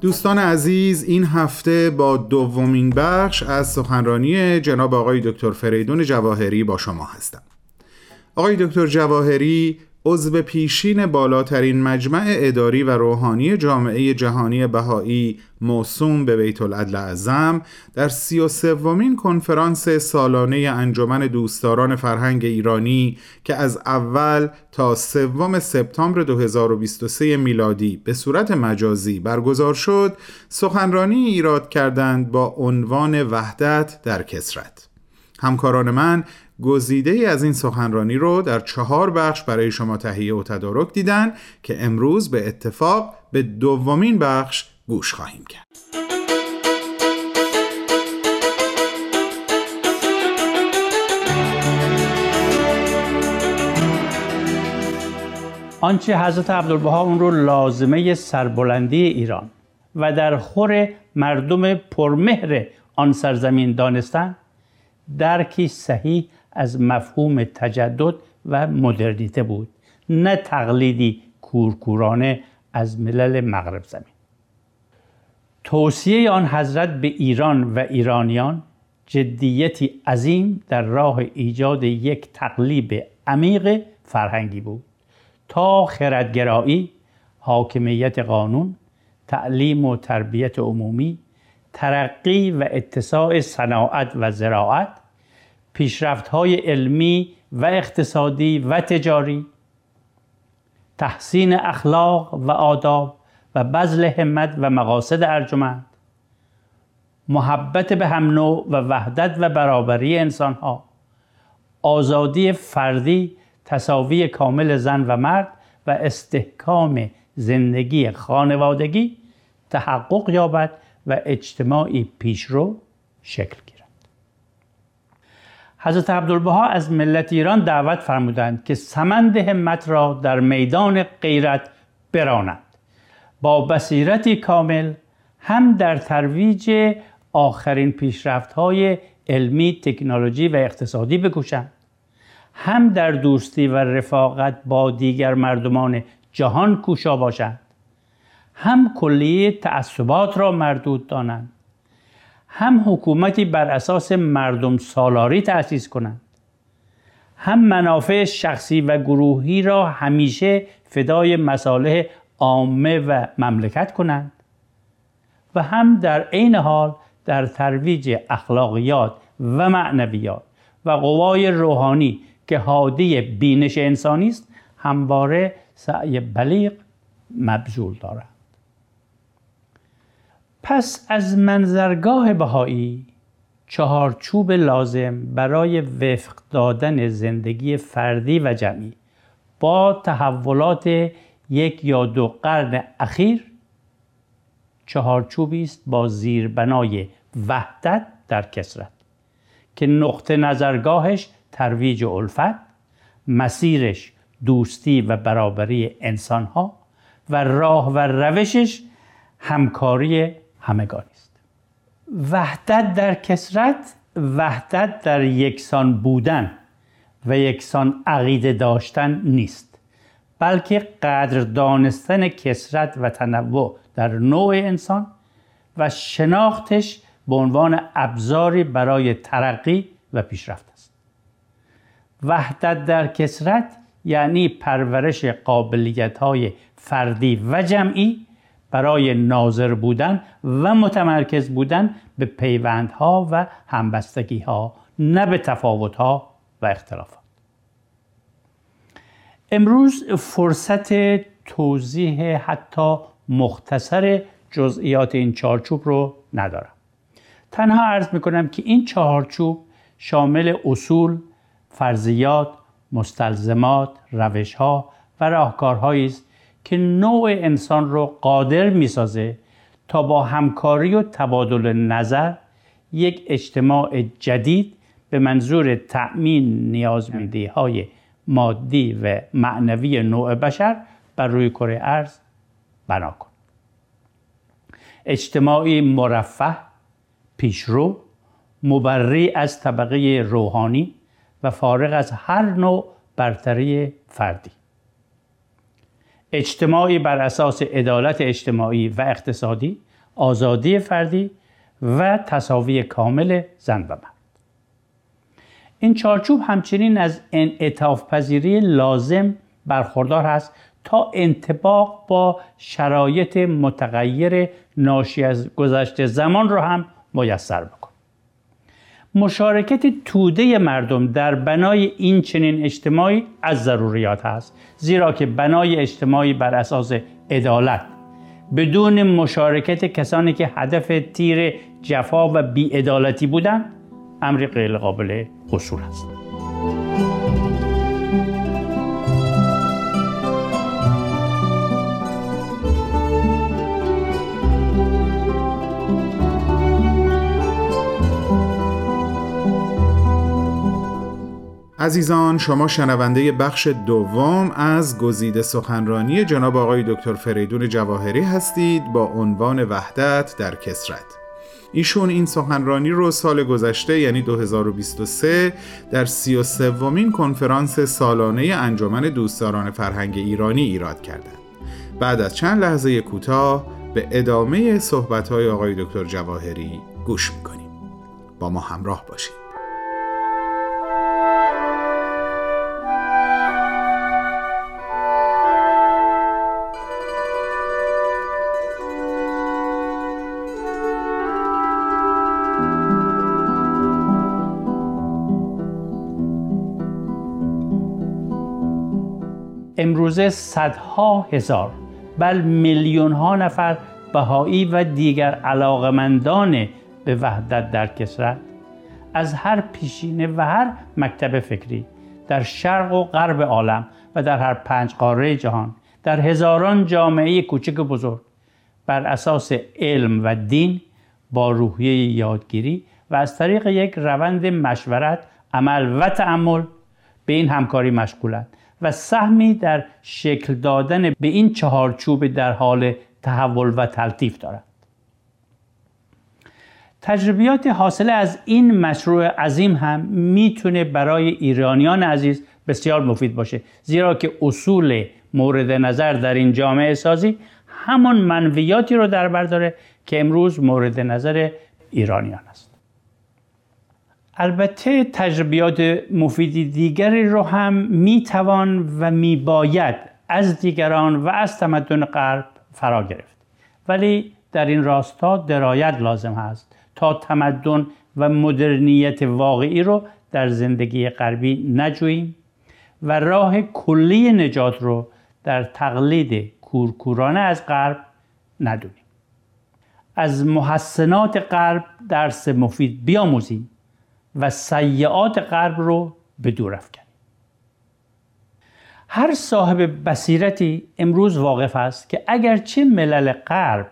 دوستان عزیز این هفته با دومین بخش از سخنرانی جناب آقای دکتر فریدون جواهری با شما هستم. آقای دکتر جواهری عضو پیشین بالاترین مجمع اداری و روحانی جامعه جهانی بهایی موسوم به بیت العدل اعظم در سی و سومین کنفرانس سالانه انجمن دوستداران فرهنگ ایرانی که از اول تا سوم سپتامبر 2023 میلادی به صورت مجازی برگزار شد سخنرانی ایراد کردند با عنوان وحدت در کسرت. همکاران من گزیده ای از این سخنرانی رو در چهار بخش برای شما تهیه و تدارک دیدن که امروز به اتفاق به دومین بخش گوش خواهیم کرد. آنچه حضرت عبدالبها اون رو لازمه سربلندی ایران و در خور مردم پرمهر آن سرزمین دانستن درکی صحیح از مفهوم تجدد و مدرنیته بود. نه تقلیدی کورکورانه از ملل مغرب زمین. توصیه آن حضرت به ایران و ایرانیان جدیتی عظیم در راه ایجاد یک تقلیب عمیق فرهنگی بود. تا خردگرایی حاکمیت قانون تعلیم و تربیت عمومی ترقی و اتساع صناعت و زراعت پیشرفت های علمی و اقتصادی و تجاری تحسین اخلاق و آداب و بذل همت و مقاصد ارجمند محبت به هم نوع و وحدت و برابری انسان ها آزادی فردی تساوی کامل زن و مرد و استحکام زندگی خانوادگی تحقق یابد و اجتماعی پیشرو شکل گیرد. حضرت عبدالبها از ملت ایران دعوت فرمودند که سمند همت را در میدان غیرت برانند. با بصیرتی کامل هم در ترویج آخرین پیشرفت های علمی، تکنولوژی و اقتصادی بکوشند هم در دوستی و رفاقت با دیگر مردمان جهان کوشا باشند هم کلیه تعصبات را مردود دانند. هم حکومتی بر اساس مردم سالاری تأسیس کنند. هم منافع شخصی و گروهی را همیشه فدای مصالح عامه و مملکت کنند و هم در عین حال در ترویج اخلاقیات و معنویات و قوای روحانی که حادی بینش انسانی است همواره سعی بلیغ مبذول دارد. پس از منظرگاه بهایی چهارچوب لازم برای وفق دادن زندگی فردی و جمعی. با تحولات یک یا دو قرن اخیر چهارچوبی است با زیربنای وحدت در کسرت که نقطه نظرگاهش ترویج الفت مسیرش دوستی و برابری انسانها و راه و روشش همکاری همگانی است وحدت در کسرت وحدت در یکسان بودن و یکسان عقیده داشتن نیست بلکه قدر دانستن کسرت و تنوع در نوع انسان و شناختش به عنوان ابزاری برای ترقی و پیشرفت است. وحدت در کسرت یعنی پرورش قابلیت های فردی و جمعی برای ناظر بودن و متمرکز بودن به پیوندها و همبستگیها نه به تفاوتها و اختلافات. امروز فرصت توضیح حتی مختصر جزئیات این چارچوب رو ندارم. تنها عرض می‌کنم که این چهارچوب شامل اصول، فرضیات، مستلزمات، روشها و راهکارهایی است که نوع انسان رو قادر می‌سازه تا با همکاری و تبادل نظر یک اجتماع جدید به منظور تأمین نیازمندی های مادی و معنوی نوع بشر بر روی کره ارز بنا کن. اجتماعی مرفه پیشرو مبری از طبقه روحانی و فارغ از هر نوع برتری فردی. اجتماعی بر اساس عدالت اجتماعی و اقتصادی آزادی فردی و تصاوی کامل زن و مرد. این چارچوب همچنین از انعطاف پذیری لازم برخوردار است تا انتباق با شرایط متغیر ناشی از گذشته زمان را هم میسر بکن مشارکت توده مردم در بنای این چنین اجتماعی از ضروریات است زیرا که بنای اجتماعی بر اساس عدالت بدون مشارکت کسانی که هدف تیر جفا و بیعدالتی بودند امری غیر قابل حصول است. عزیزان شما شنونده بخش دوم از گزیده سخنرانی جناب آقای دکتر فریدون جواهری هستید با عنوان وحدت در کسرت ایشون این سخنرانی رو سال گذشته یعنی 2023 در 33 ومین کنفرانس سالانه انجمن دوستداران فرهنگ ایرانی ایراد کردند. بعد از چند لحظه کوتاه به ادامه صحبت‌های آقای دکتر جواهری گوش می‌کنیم. با ما همراه باشید. امروزه صدها هزار بل میلیون ها نفر بهایی و دیگر علاقمندان به وحدت در کسرت. از هر پیشینه و هر مکتب فکری در شرق و غرب عالم و در هر پنج قاره جهان در هزاران جامعه کوچک بزرگ بر اساس علم و دین با روحیه یادگیری و از طریق یک روند مشورت عمل و تعمل به این همکاری مشغولند. و سهمی در شکل دادن به این چهارچوب در حال تحول و تلطیف دارد. تجربیات حاصله از این مشروع عظیم هم می‌تونه برای ایرانیان عزیز بسیار مفید باشه زیرا که اصول مورد نظر در این جامعه سازی همان منویاتی رو در بر داره که امروز مورد نظر ایرانیان است. البته تجربیات مفیدی دیگری رو هم می‌توان و میباید از دیگران و از تمدن غرب فرا گرفت. ولی در این راستا درایت لازم هست تا تمدن و مدرنیت واقعی رو در زندگی غربی نجوییم و راه کلی نجات رو در تقلید کورکورانه از غرب ندونیم. از محسنات غرب درس مفید بیاموزیم. و سیعات غرب رو به دور افکنیم هر صاحب بصیرتی امروز واقف است که اگرچه ملل غرب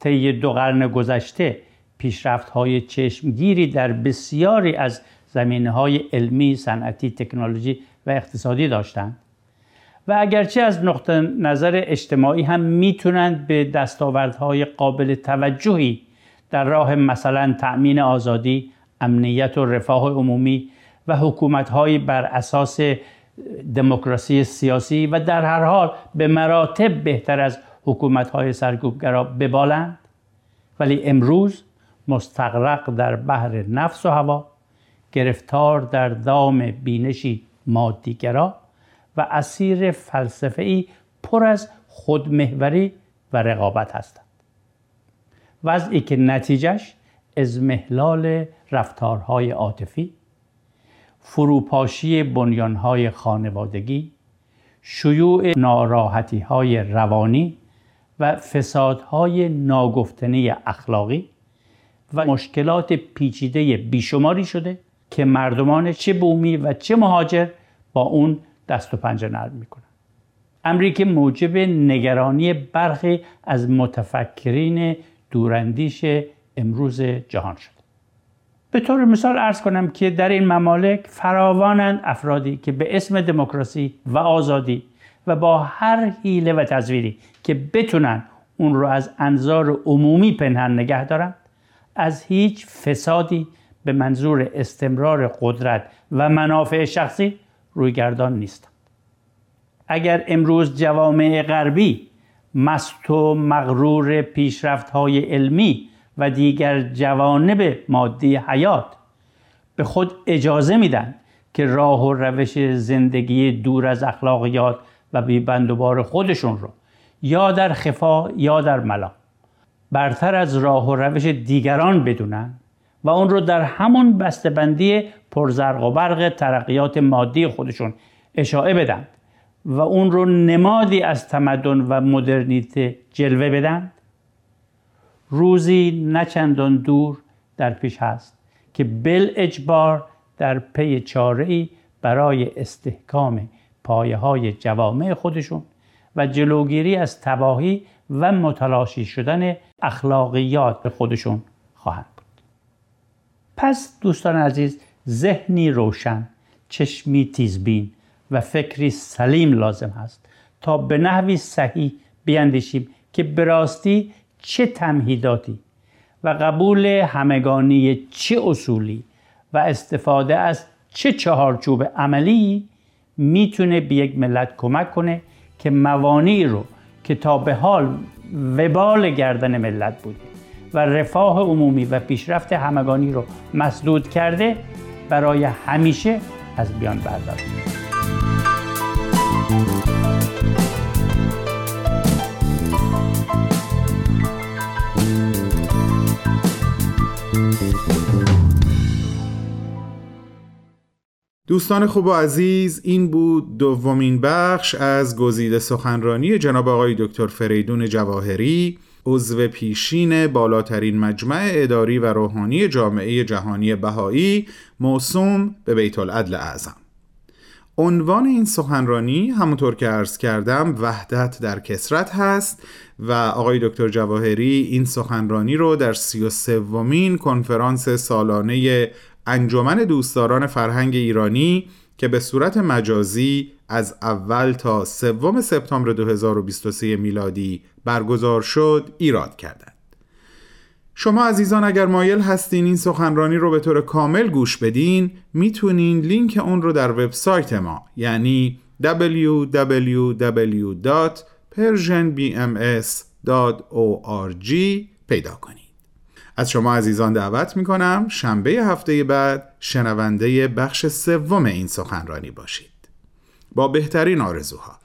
طی دو قرن گذشته پیشرفت های چشمگیری در بسیاری از زمینه های علمی، صنعتی، تکنولوژی و اقتصادی داشتند و اگرچه از نقطه نظر اجتماعی هم می‌تونند به دستاوردهای قابل توجهی در راه مثلا تأمین آزادی، امنیت و رفاه عمومی و حکومت بر اساس دموکراسی سیاسی و در هر حال به مراتب بهتر از حکومت های سرکوبگرا ببالند. ولی امروز مستغرق در بحر نفس و هوا گرفتار در دام بینشی مادیگرا و اسیر فلسفه ای پر از خودمهوری و رقابت هستند. وضعی که نتیجهش ازمهلال رفتارهای عاطفی فروپاشی بنیانهای خانوادگی شیوع ناراحتی های روانی و فسادهای ناگفتنی اخلاقی و مشکلات پیچیده بیشماری شده که مردمان چه بومی و چه مهاجر با اون دست و پنجه نرم می‌کنن. امری که موجب نگرانی برخی از متفکرین دوراندیش امروز جهان شد. به طور مثال ارز کنم که در این ممالک فراوانند افرادی که به اسم دموکراسی و آزادی و با هر حیله و تزویری که بتونن اون رو از انظار عمومی پنهان نگه دارن از هیچ فسادی به منظور استمرار قدرت و منافع شخصی رویگردان نیستند. اگر امروز جوامع غربی مست و مغرور پیشرفت های علمی و دیگر جوانب مادی حیات به خود اجازه میدن که راه و روش زندگی دور از اخلاقیات و بیبندوبار خودشون رو یا در خفا یا در ملا برتر از راه و روش دیگران بدونن و اون رو در همون بسته‌بندی پرزرق و برق ترقیات مادی خودشون اشاعه بدن و اون رو نمادی از تمدن و مدرنیته جلوه بدن روزی نچندان دور در پیش هست که بل اجبار در پی چاره برای استحکام پایه های جوامع خودشون و جلوگیری از تباهی و متلاشی شدن اخلاقیات خودشون خواهند بود. پس دوستان عزیز ذهنی روشن چشمی تیزبین و فکری سلیم لازم هست تا به نحوی صحیح بیاندیشیم که به راستی چه تمهیداتی و قبول همگانی چه اصولی و استفاده از چه چهارچوب عملی می‌تونه به یک ملت کمک کنه که موانعی رو که تا به حال وبال گردن ملت بوده و رفاه عمومی و پیشرفت همگانی رو مسدود کرده برای همیشه از بیان برداره دوستان خوب و عزیز این بود دومین بخش از گزیده سخنرانی جناب آقای دکتر فریدون جواهری عضو پیشین بالاترین مجمع اداری و روحانی جامعه جهانی بهایی موسوم به بیت العدل اعظم. عنوان این سخنرانی همونطور که عرض کردم وحدت در کسرت هست و آقای دکتر جواهری این سخنرانی رو در سی و سومین کنفرانس سالانه انجمن دوستداران فرهنگ ایرانی که به صورت مجازی از اول تا سوم سپتامبر 2023 میلادی برگزار شد ایراد کردند. شما عزیزان اگر مایل هستین این سخنرانی رو به طور کامل گوش بدین می‌تونین لینک اون رو در وبسایت ما یعنی www.persianbms.org پیدا کنید. از شما عزیزان دعوت می کنم شنبه هفته بعد شنونده بخش سوم این سخنرانی باشید. با بهترین آرزوها.